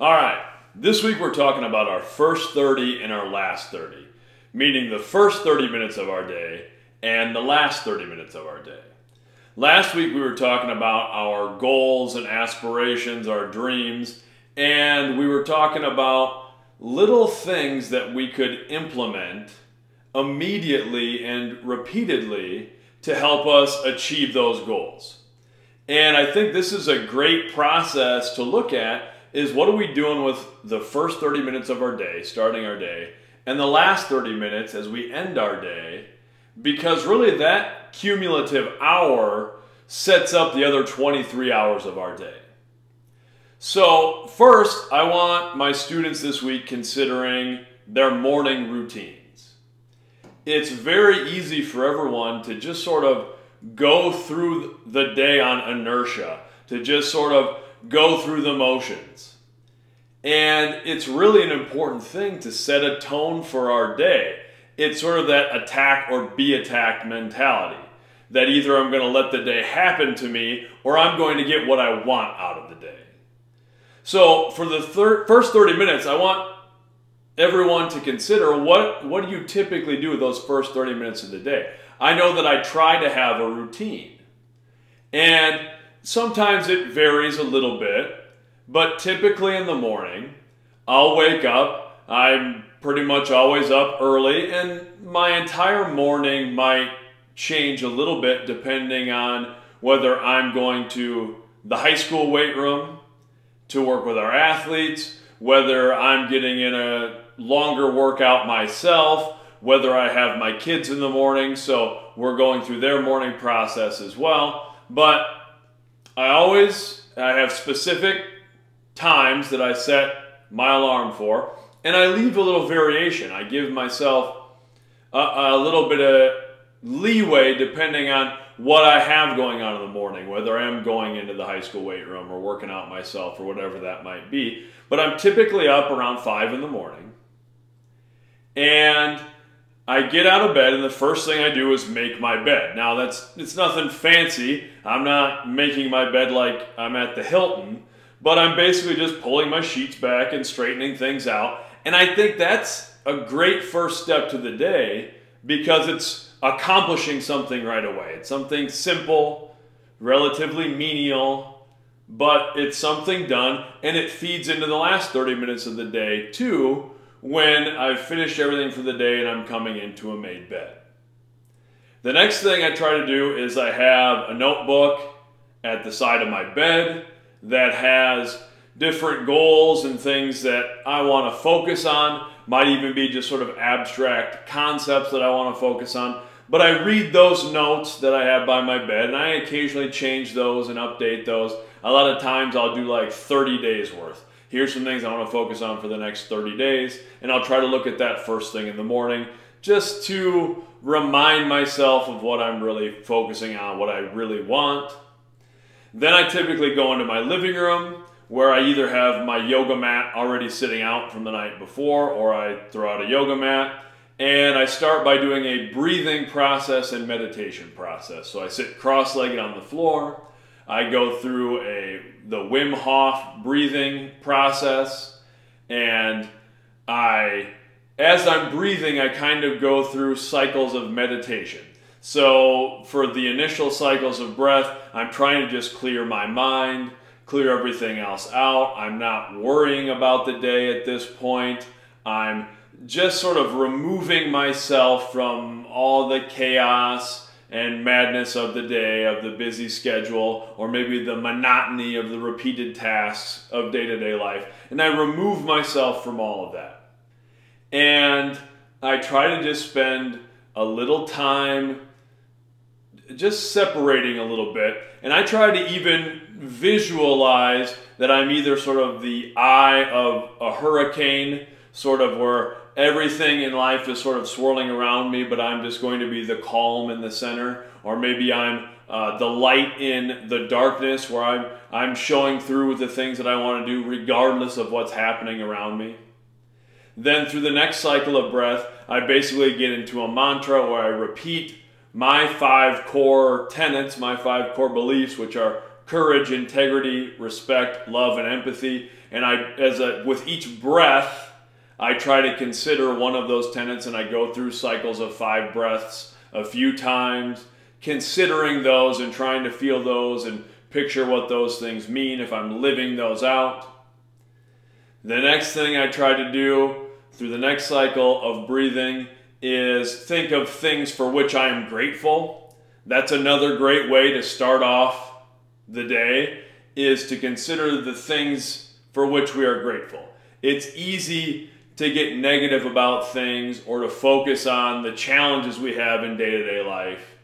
All right, this week we're talking about our first 30 and our last 30, meaning the first 30 minutes of our day and the last 30 minutes of our day. Last week we were talking about our goals and aspirations, our dreams, and we were talking about little things that we could implement immediately and repeatedly to help us achieve those goals. And I think this is a great process to look at is what are we doing with the first 30 minutes of our day, starting our day, and the last 30 minutes as we end our day, because really that cumulative hour sets up the other 23 hours of our day. So, first, I want my students this week considering their morning routines. It's very easy for everyone to just sort of go through the day on inertia, to just sort of go through the motions. And it's really an important thing to set a tone for our day. It's sort of that attack or be attacked mentality. That either I'm going to let the day happen to me or I'm going to get what I want out of the day. So, for the thir- first 30 minutes, I want everyone to consider what, what do you typically do with those first 30 minutes of the day? I know that I try to have a routine. And sometimes it varies a little bit, but typically in the morning, I'll wake up. I'm pretty much always up early, and my entire morning might change a little bit depending on whether I'm going to the high school weight room to work with our athletes, whether I'm getting in a longer workout myself, whether I have my kids in the morning, so we're going through their morning process as well. But I always I have specific times that I set my alarm for, and I leave a little variation. I give myself a, a little bit of leeway depending on what I have going on in the morning, whether I am going into the high school weight room or working out myself or whatever that might be. But I'm typically up around five in the morning. And I get out of bed and the first thing I do is make my bed. Now that's it's nothing fancy. I'm not making my bed like I'm at the Hilton, but I'm basically just pulling my sheets back and straightening things out. And I think that's a great first step to the day because it's accomplishing something right away. It's something simple, relatively menial, but it's something done and it feeds into the last 30 minutes of the day too when I've finished everything for the day and I'm coming into a made bed. The next thing I try to do is I have a notebook at the side of my bed that has different goals and things that I want to focus on. Might even be just sort of abstract concepts that I want to focus on. But I read those notes that I have by my bed and I occasionally change those and update those. A lot of times I'll do like 30 days worth here's some things I want to focus on for the next 30 days. And I'll try to look at that first thing in the morning just to remind myself of what I'm really focusing on, what I really want. Then I typically go into my living room where I either have my yoga mat already sitting out from the night before or I throw out a yoga mat. And I start by doing a breathing process and meditation process. So I sit cross legged on the floor. I go through a the Wim Hof breathing process, and I, as I'm breathing, I kind of go through cycles of meditation. So for the initial cycles of breath, I'm trying to just clear my mind, clear everything else out. I'm not worrying about the day at this point. I'm just sort of removing myself from all the chaos and madness of the day, of the busy schedule, or maybe the monotony of the repeated tasks of day to day life. And I remove myself from all of that. And I try to just spend a little time just separating a little bit. And I try to even visualize that I'm either sort of the eye of a hurricane, sort of where everything in life is sort of swirling around me, but I'm just going to be the calm in the center, or maybe I'm uh, the light in the darkness, where I'm I'm showing through with the things that I want to do, regardless of what's happening around me. Then through the next cycle of breath, I basically get into a mantra where I repeat my five core tenets, my five core beliefs, which are courage, integrity, respect, love, and empathy. And I, as a, with each breath, I try to consider one of those tenets and I go through cycles of five breaths a few times, considering those and trying to feel those and picture what those things mean if I'm living those out. The next thing I try to do through the next cycle of breathing is think of things for which I am grateful. That's another great way to start off the day is to consider the things for which we are grateful. It's easy to get negative about things or to focus on the challenges we have in day to day life.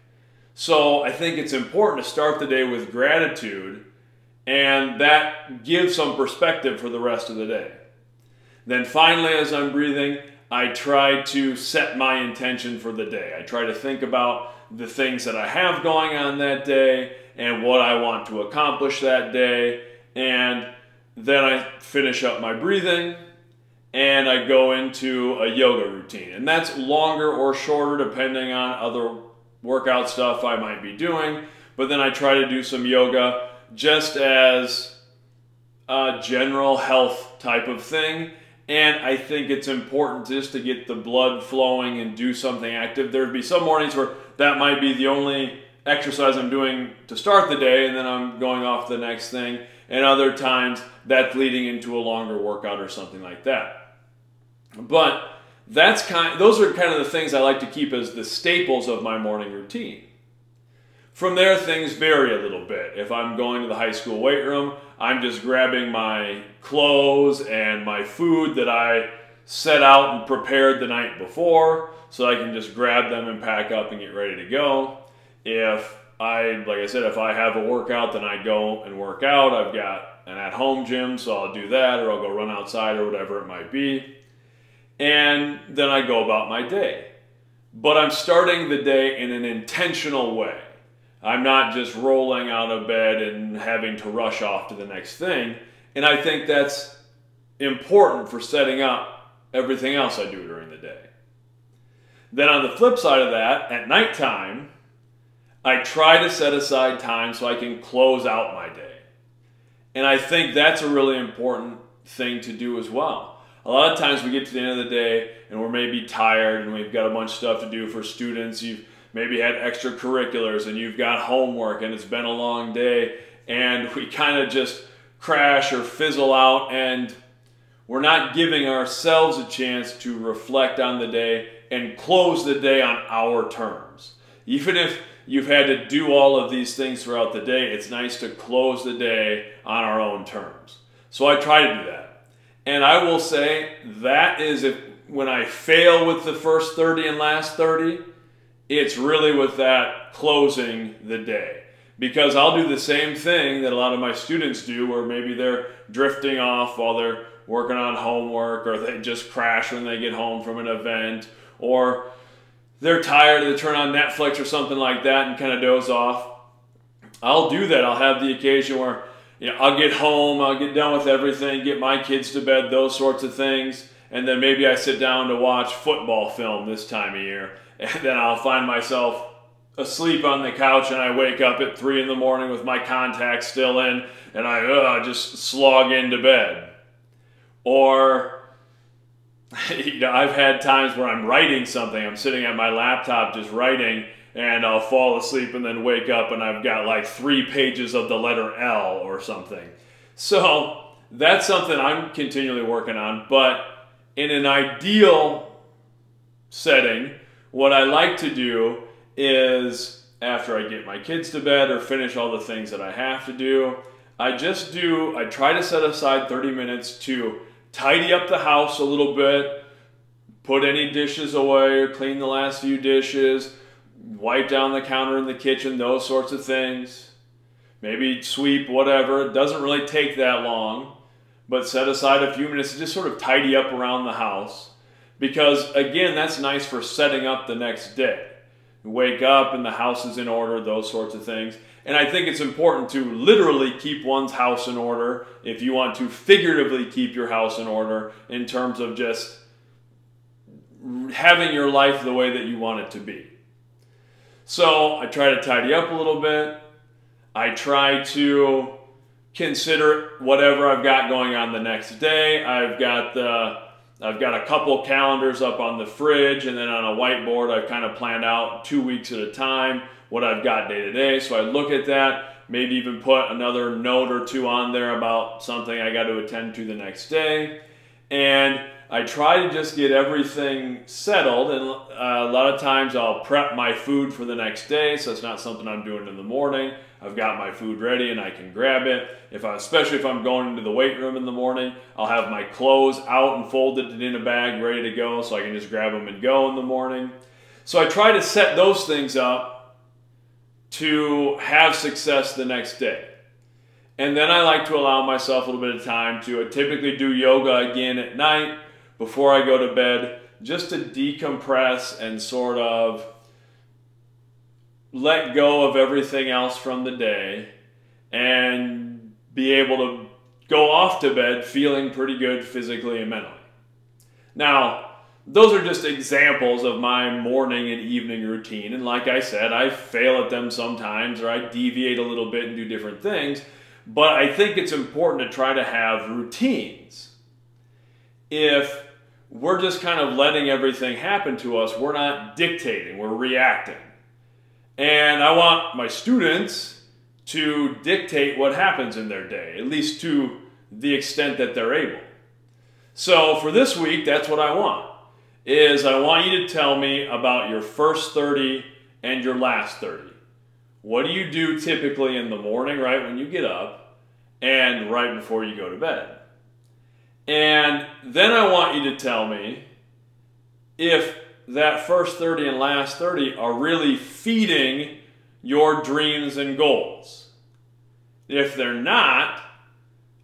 So I think it's important to start the day with gratitude, and that gives some perspective for the rest of the day. Then finally, as I'm breathing, I try to set my intention for the day. I try to think about the things that I have going on that day and what I want to accomplish that day. And then I finish up my breathing and I go into a yoga routine. And that's longer or shorter depending on other workout stuff I might be doing. But then I try to do some yoga just as a general health type of thing. And I think it's important just to get the blood flowing and do something active. There'd be some mornings where that might be the only exercise I'm doing to start the day, and then I'm going off the next thing. And other times that's leading into a longer workout or something like that. But that's kind those are kind of the things I like to keep as the staples of my morning routine. From there things vary a little bit. If I'm going to the high school weight room, I'm just grabbing my clothes and my food that I set out and prepared the night before so I can just grab them and pack up and get ready to go. If I, like I said, if I have a workout, then I go and work out. I've got an at home gym, so I'll do that or I'll go run outside or whatever it might be and then I go about my day. But I'm starting the day in an intentional way. I'm not just rolling out of bed and having to rush off to the next thing. And I think that's important for setting up everything else I do during the day. Then on the flip side of that, at nighttime, I try to set aside time so I can close out my day. And I think that's a really important thing to do as well a lot of times we get to the end of the day and we're maybe tired and we've got a bunch of stuff to do for students. You've maybe had extracurriculars and you've got homework and it's been a long day and we kind of just crash or fizzle out and we're not giving ourselves a chance to reflect on the day and close the day on our terms. Even if you've had to do all of these things throughout the day, it's nice to close the day on our own terms. So I try to do that. And I will say that is if when I fail with the first 30 and last 30, it's really with that closing the day. Because I'll do the same thing that a lot of my students do, where maybe they're drifting off while they're working on homework, or they just crash when they get home from an event, or they're tired, they turn on Netflix or something like that and kind of doze off. I'll do that. I'll have the occasion where you know, I'll get home, I'll get done with everything, get my kids to bed, those sorts of things. And then maybe I sit down to watch football film this time of year. And then I'll find myself asleep on the couch and I wake up at 3 in the morning with my contacts still in and I uh, just slog into bed. Or, you know, I've had times where I'm writing something, I'm sitting at my laptop just writing and I'll fall asleep and then wake up and I've got like three pages of the letter L or something. So that's something I'm continually working on. But in an ideal setting, what I like to do is after I get my kids to bed or finish all the things that I have to do, I just do, I try to set aside 30 minutes to tidy up the house a little bit, put any dishes away or clean the last few dishes wipe down the counter in the kitchen, those sorts of things. Maybe sweep, whatever. It doesn't really take that long, but set aside a few minutes to just sort of tidy up around the house. Because again, that's nice for setting up the next day. Wake up and the house is in order, those sorts of things. And I think it's important to literally keep one's house in order if you want to figuratively keep your house in order in terms of just having your life the way that you want it to be. So I try to tidy up a little bit. I try to consider whatever I've got going on the next day. I've got the I've got a couple calendars up on the fridge, and then on a whiteboard, I've kind of planned out two weeks at a time what I've got day to day. So I look at that, maybe even put another note or two on there about something I got to attend to the next day. And I try to just get everything settled, and uh, a lot of times I'll prep my food for the next day, so it's not something I'm doing in the morning. I've got my food ready and I can grab it. If I, especially if I'm going into the weight room in the morning, I'll have my clothes out and folded in a bag ready to go, so I can just grab them and go in the morning. So I try to set those things up to have success the next day. And then I like to allow myself a little bit of time to typically do yoga again at night before I go to bed just to decompress and sort of let go of everything else from the day and be able to go off to bed feeling pretty good physically and mentally. Now, those are just examples of my morning and evening routine. And like I said, I fail at them sometimes or I deviate a little bit and do different things. But I think it's important to try to have routines. If we're just kind of letting everything happen to us. We're not dictating, we're reacting. And I want my students to dictate what happens in their day, at least to the extent that they're able. So for this week, that's what I want. Is I want you to tell me about your first 30 and your last 30. What do you do typically in the morning, right when you get up, and right before you go to bed? And then I want you to tell me if that first 30 and last 30 are really feeding your dreams and goals. If they're not,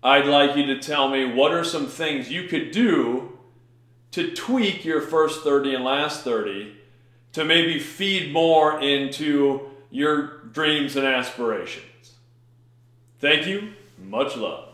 I'd like you to tell me what are some things you could do to tweak your first 30 and last 30 to maybe feed more into your dreams and aspirations. Thank you. Much love.